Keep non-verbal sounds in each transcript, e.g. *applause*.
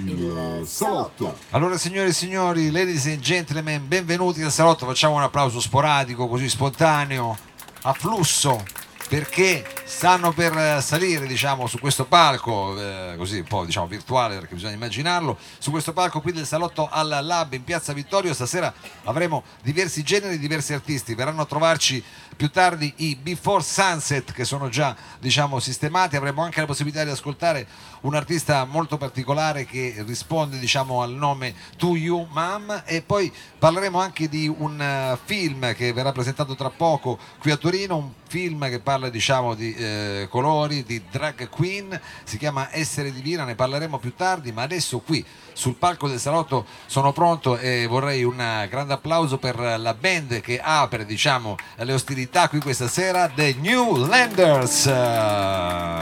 Il salotto. Allora signore e signori, ladies and gentlemen, benvenuti al salotto, facciamo un applauso sporadico, così spontaneo, a flusso, perché stanno per eh, salire diciamo, su questo palco, eh, così un po' diciamo, virtuale perché bisogna immaginarlo, su questo palco qui del salotto al Lab in Piazza Vittorio, stasera avremo diversi generi, diversi artisti, verranno a trovarci più tardi i Before Sunset che sono già diciamo, sistemati, avremo anche la possibilità di ascoltare un artista molto particolare che risponde diciamo, al nome To You Mom e poi parleremo anche di un uh, film che verrà presentato tra poco qui a Torino, un film che parla diciamo, di eh, colori, di drag queen, si chiama Essere Divina, ne parleremo più tardi, ma adesso qui sul palco del salotto sono pronto e vorrei un grande applauso per la band che apre diciamo, le ostilità qui questa sera, The New Landers.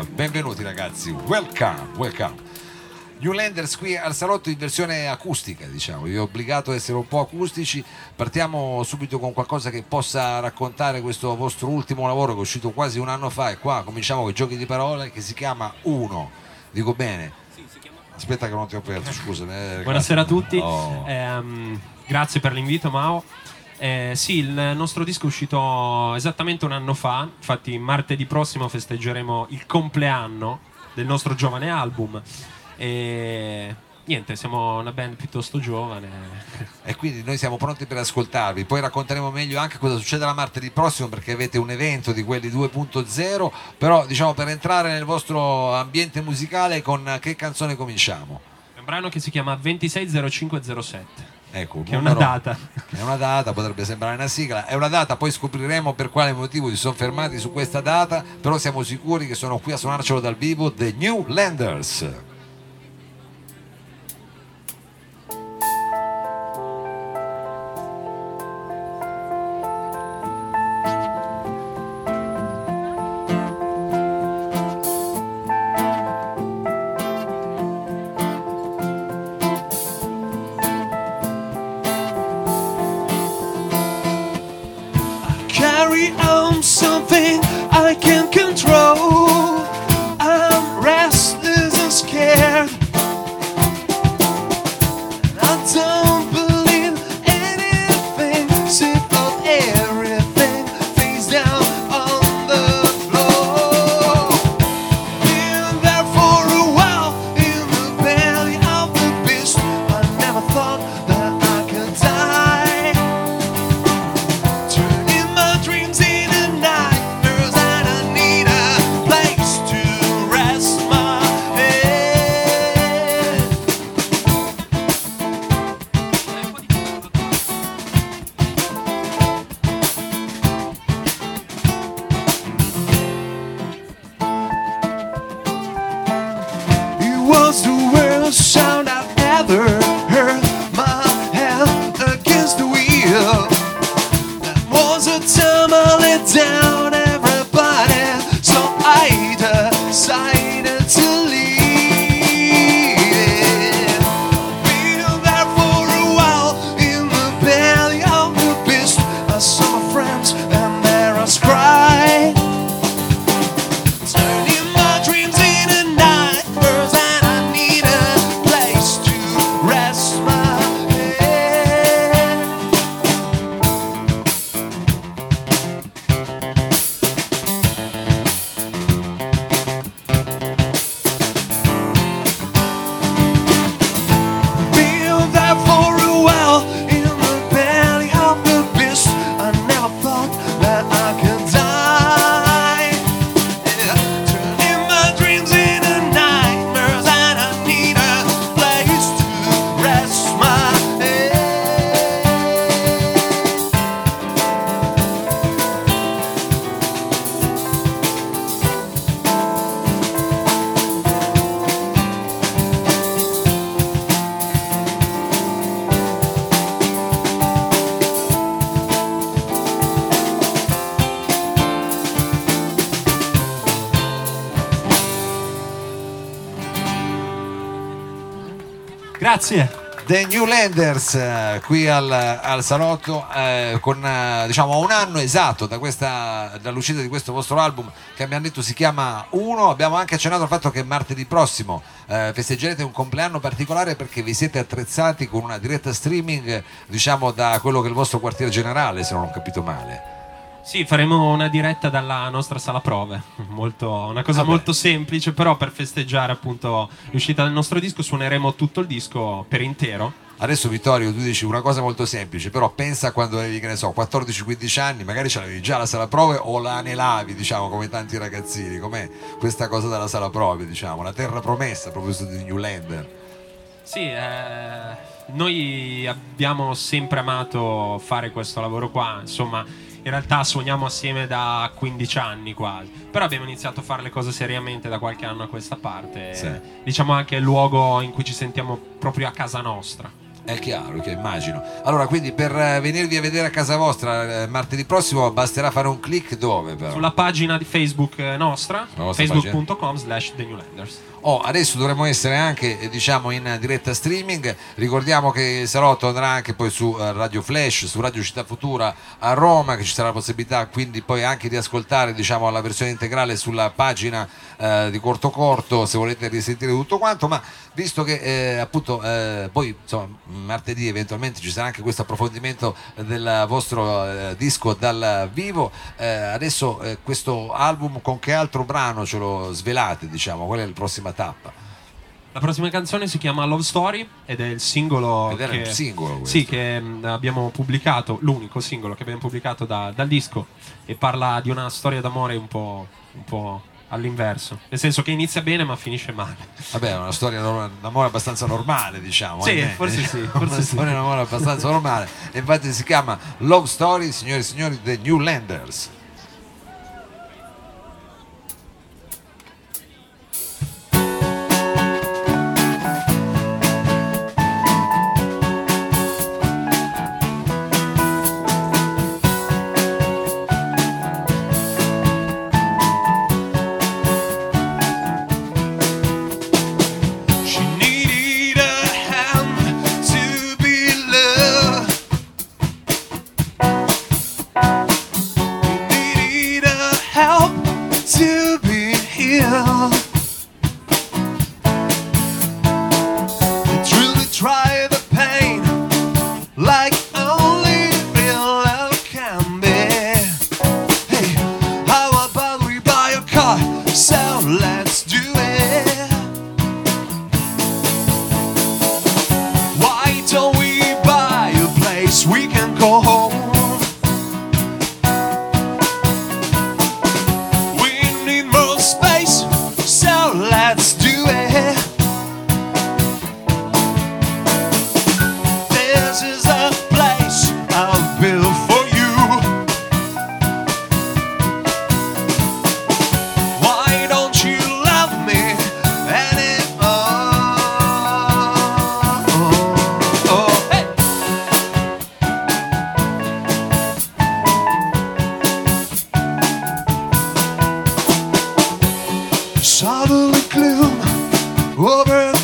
Benvenuti ragazzi, welcome, welcome. New Landers qui al salotto in versione acustica, diciamo, vi ho obbligato ad essere un po' acustici. Partiamo subito con qualcosa che possa raccontare questo vostro ultimo lavoro che è uscito quasi un anno fa e qua cominciamo con i giochi di parole che si chiama Uno. Dico bene? Aspetta che non ti ho aperto, scusa. Eh, Buonasera a tutti, oh. eh, grazie per l'invito Mao. Eh, sì, il nostro disco è uscito esattamente un anno fa, infatti martedì prossimo festeggeremo il compleanno del nostro giovane album. E niente, siamo una band piuttosto giovane. *laughs* E quindi noi siamo pronti per ascoltarvi. Poi racconteremo meglio anche cosa succederà martedì prossimo perché avete un evento di quelli 2.0. Però diciamo per entrare nel vostro ambiente musicale con che canzone cominciamo? È un brano che si chiama 260507. Ecco, che è una data. È una data, potrebbe sembrare una sigla, è una data, poi scopriremo per quale motivo si sono fermati su questa data, però siamo sicuri che sono qui a suonarcelo dal vivo, The New Landers. Grazie. The New Landers eh, qui al, al salotto eh, con eh, diciamo un anno esatto da questa, dall'uscita di questo vostro album che abbiamo detto si chiama Uno abbiamo anche accennato al fatto che martedì prossimo eh, festeggerete un compleanno particolare perché vi siete attrezzati con una diretta streaming diciamo da quello che è il vostro quartier generale se non ho capito male sì, faremo una diretta dalla nostra sala prove, molto, una cosa Vabbè. molto semplice, però per festeggiare appunto l'uscita del nostro disco suoneremo tutto il disco per intero. Adesso Vittorio, tu dici una cosa molto semplice, però pensa quando avevi, che ne so, 14-15 anni, magari ce l'avevi già la sala prove o la anelavi, diciamo, come tanti ragazzini, com'è questa cosa della sala prove, diciamo, la terra promessa proprio su di Newlander. Sì, eh, noi abbiamo sempre amato fare questo lavoro qua, insomma in realtà suoniamo assieme da 15 anni quasi, però abbiamo iniziato a fare le cose seriamente da qualche anno a questa parte, sì. diciamo anche il luogo in cui ci sentiamo proprio a casa nostra. È chiaro, che immagino. Allora, quindi per eh, venirvi a vedere a casa vostra eh, martedì prossimo basterà fare un click dove però? Sulla pagina di Facebook eh, nostra, facebook.com slash The Newlanders. Oh, adesso dovremmo essere anche diciamo, in diretta streaming. Ricordiamo che Salotto andrà anche poi su Radio Flash, su Radio Città Futura a Roma, che ci sarà la possibilità quindi poi anche di ascoltare diciamo, la versione integrale sulla pagina eh, di Corto Corto se volete risentire tutto quanto. Ma visto che eh, appunto eh, poi insomma, martedì eventualmente ci sarà anche questo approfondimento del vostro eh, disco dal vivo, eh, adesso eh, questo album con che altro brano ce lo svelate? Diciamo, qual è prossimo? prossima tappa? La prossima canzone si chiama Love Story ed è il singolo, ed che, il singolo sì, che mm, abbiamo pubblicato, l'unico singolo che abbiamo pubblicato da, dal disco e parla di una storia d'amore un po', un po' all'inverso, nel senso che inizia bene ma finisce male. Vabbè, è una storia d'amore abbastanza normale, diciamo. Sì, eh? forse sì. *laughs* Forse una sì. storia d'amore abbastanza normale. Infatti si chiama Love Story, signori e signori, The New Landers. Suddenly gloom over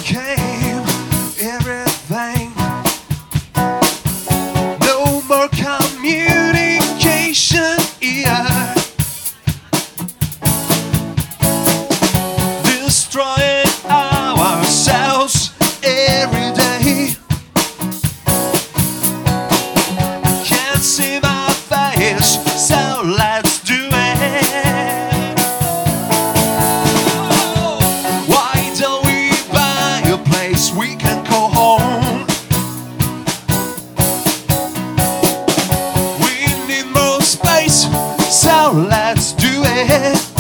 Let's do it.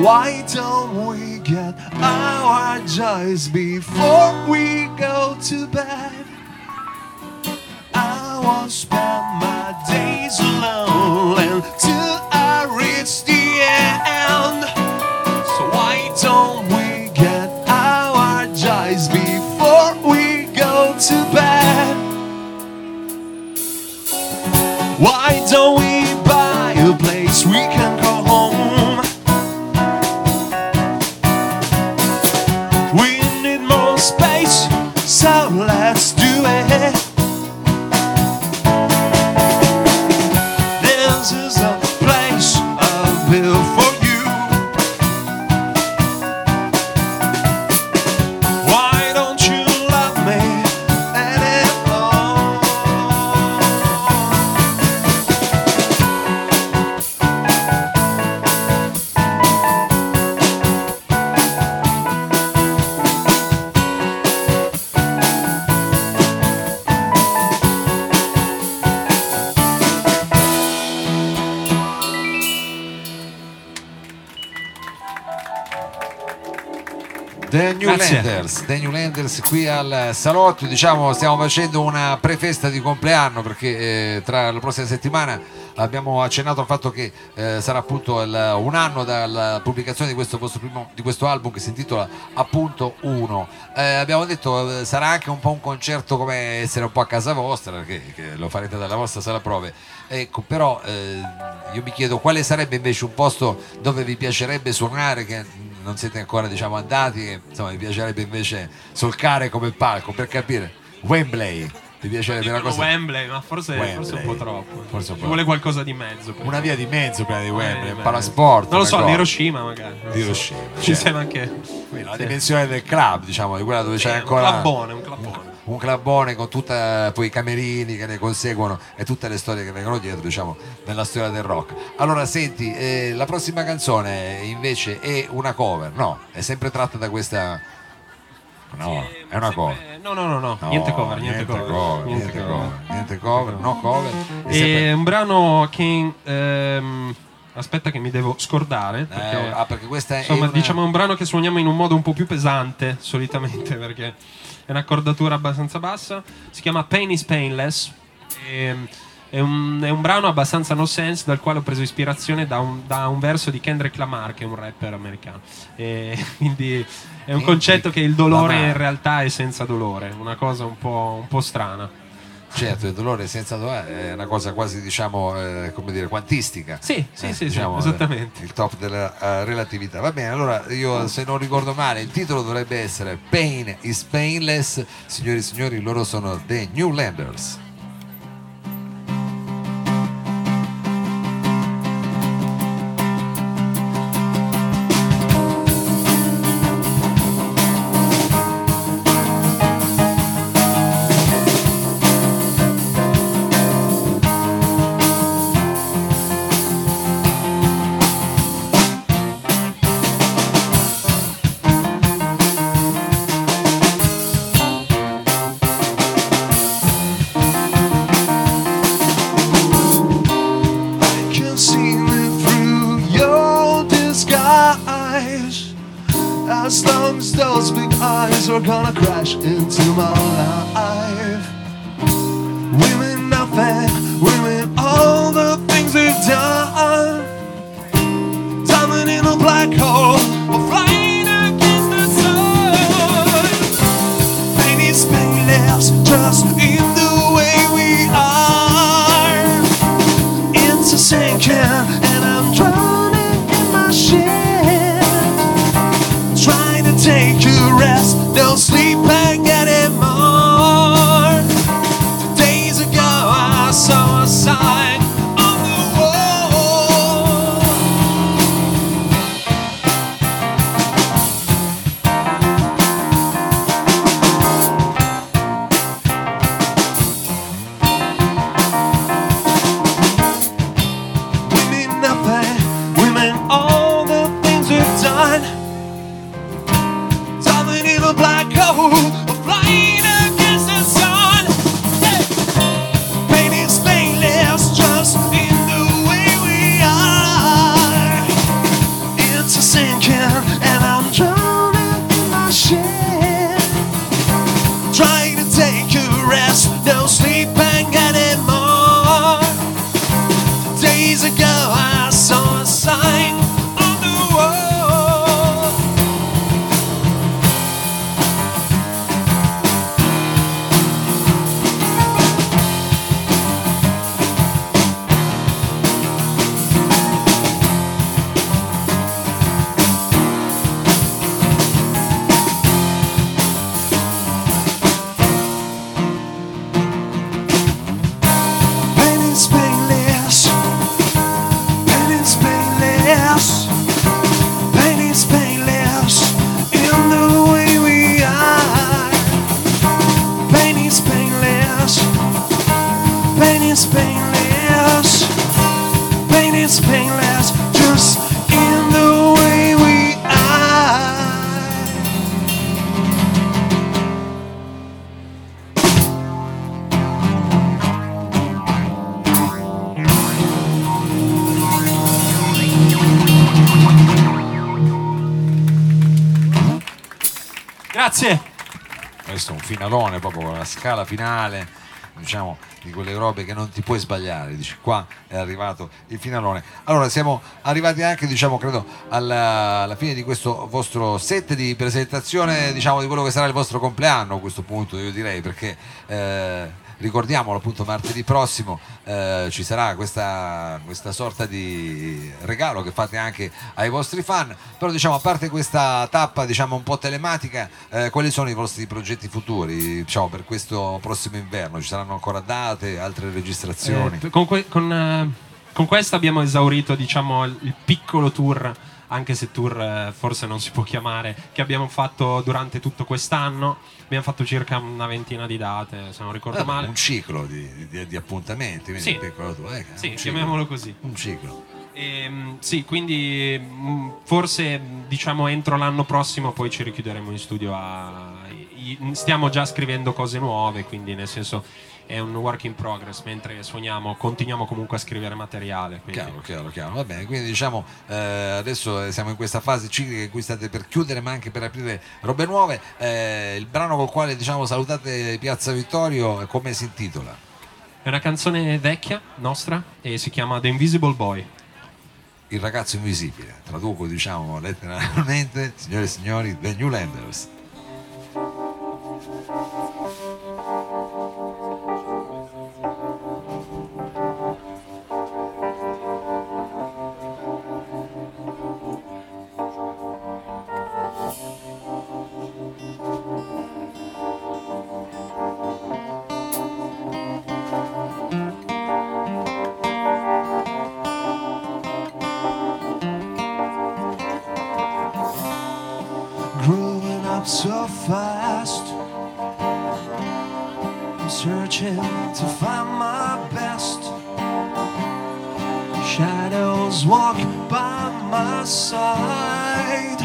Why don't we get our joys before we go to bed? I won't spend my days alone until I reach the end. So why don't we get our joys before we go to bed? Why don't New Landers qui al salotto, diciamo stiamo facendo una prefesta di compleanno perché eh, tra la prossima settimana abbiamo accennato al fatto che eh, sarà appunto il- un anno dalla pubblicazione di questo, primo, di questo album che si intitola appunto Uno. Eh, abbiamo detto eh, sarà anche un po' un concerto come essere un po' a casa vostra perché lo farete dalla vostra sala prove. Ecco, però eh, io mi chiedo quale sarebbe invece un posto dove vi piacerebbe suonare che non siete ancora diciamo andati insomma vi piacerebbe invece solcare come palco per capire Wembley vi piacerebbe una cosa Wembley, ma forse, Wembley. forse un po' troppo. Forse un po'. vuole qualcosa di mezzo. una via di mezzo prima di Wembley Eh, un palasport Non lo so, cosa. l'Hiroshima magari. Di so. Hiroshima, Ci siamo anche. Quindi la sì. dimensione del club diciamo di quella dove c'è Sì, ancora Un clabbone, un clabbone. Un clubone con tutti i camerini che ne conseguono e tutte le storie che vengono dietro diciamo nella storia del rock allora senti eh, la prossima canzone invece è una cover no è sempre tratta da questa no è una cover No, no, no, no, No, niente cover, niente, cover, cover. niente cover, niente cover, no cover. È sempre- un brano che. ehm, aspetta, che mi devo scordare. Perché, Eh, ah, perché questa è insomma, una- diciamo è un brano che suoniamo in un modo un po' più pesante solitamente *laughs* perché è un'accordatura abbastanza bassa. Si chiama Pain is Painless. E, è, un, è un brano abbastanza no sense dal quale ho preso ispirazione da un, da un verso di Kendrick Lamar, che è un rapper americano. E *laughs* quindi è un concetto che il dolore in realtà è senza dolore, una cosa un po', un po' strana. Certo, il dolore senza dolore è una cosa quasi, diciamo, eh, come dire, quantistica. Sì, sì, Eh, sì, sì, diciamo, esattamente. eh, Il top della eh, relatività. Va bene, allora io se non ricordo male, il titolo dovrebbe essere Pain is Painless. Signori e signori, loro sono The New Landers. Into my life. Women nothing, women all the things they've done. Diamond in a black hole, or flying against the sun. Pain is painless, just in the way we are. It's a sinking, Grazie. questo è un finalone proprio con la scala finale diciamo di quelle robe che non ti puoi sbagliare dici qua è arrivato il finalone allora siamo arrivati anche diciamo credo alla, alla fine di questo vostro set di presentazione diciamo di quello che sarà il vostro compleanno a questo punto io direi perché eh, ricordiamolo appunto martedì prossimo eh, ci sarà questa, questa sorta di regalo che fate anche ai vostri fan. Però diciamo a parte questa tappa diciamo un po' telematica eh, quali sono i vostri progetti futuri diciamo per questo prossimo inverno? Ci saranno ancora date altre registrazioni? Eh, con, que- con, eh, con questa abbiamo esaurito diciamo, il il piccolo tour, anche se tour eh, forse non si può chiamare, che abbiamo fatto durante tutto quest'anno. Abbiamo fatto circa una ventina di date, se non ricordo Eh, male. un ciclo di, di- di appuntamenti quindi Sì. piccolo tu, eh, Sì, chiamiamolo così. un ciclo Ehm, sì, quindi mm, forse diciamo entro l'anno prossimo poi ci richiuderemo in studio a... Stiamo già scrivendo cose nuove, quindi nel senso è un work in progress, mentre suoniamo continuiamo comunque a scrivere materiale. quindi- Chiaro, chiaro, chiaro. Va bene, quindi diciamo eh, adesso siamo in questa fase ciclica in cui state per chiudere ma anche per aprire robe nuove. Eh, il brano col quale diciamo salutate Piazza Vittorio, come si intitola? È una canzone vecchia nostra e si chiama The Invisible Boy. Il ragazzo invisibile. Traduco diciamo letteralmente, signore e signori, The Newlanders. growing walk by my side,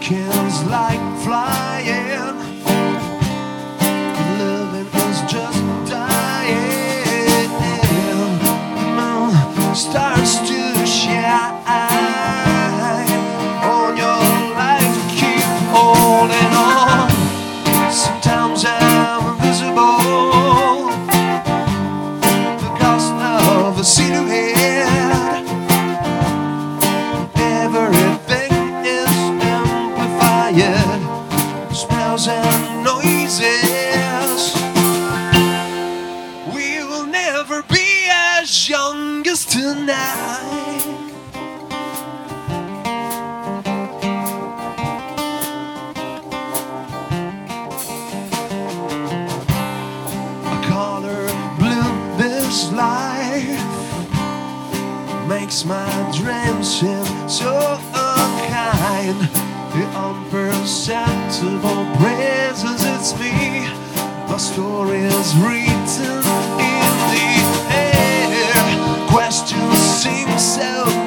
kills like tonight. A color blue this life makes my dreams seem so unkind. The unperceptible presence it's me. My story is written. Questions seem so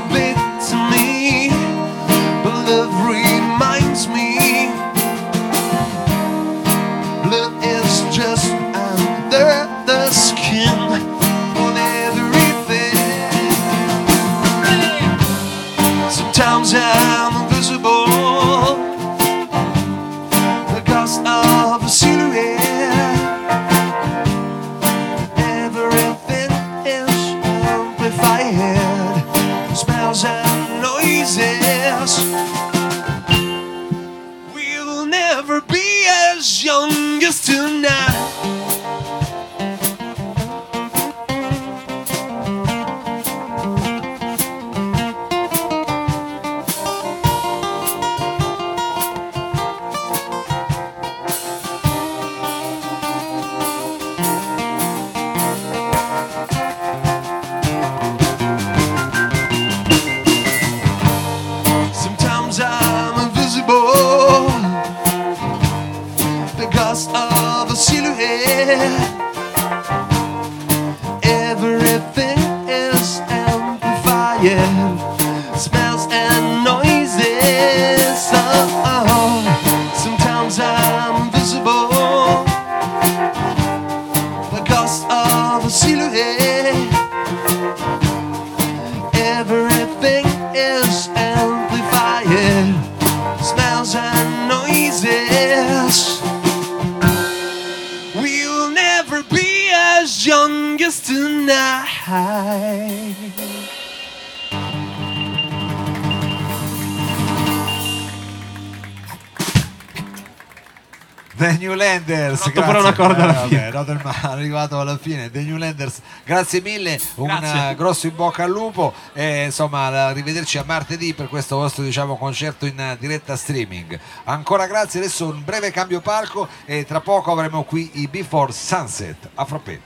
The New Landers Ho fatto pure una corda alla fine. vabbè, Rotterdam *laughs* è arrivato alla fine. The New Landers grazie mille un Grazie. eh, grosso in bocca al lupo e insomma arrivederci a martedì per questo vostro diciamo concerto in eh, diretta streaming. Ancora grazie adesso un breve cambio palco e tra poco avremo qui i Before Sunset. A frappè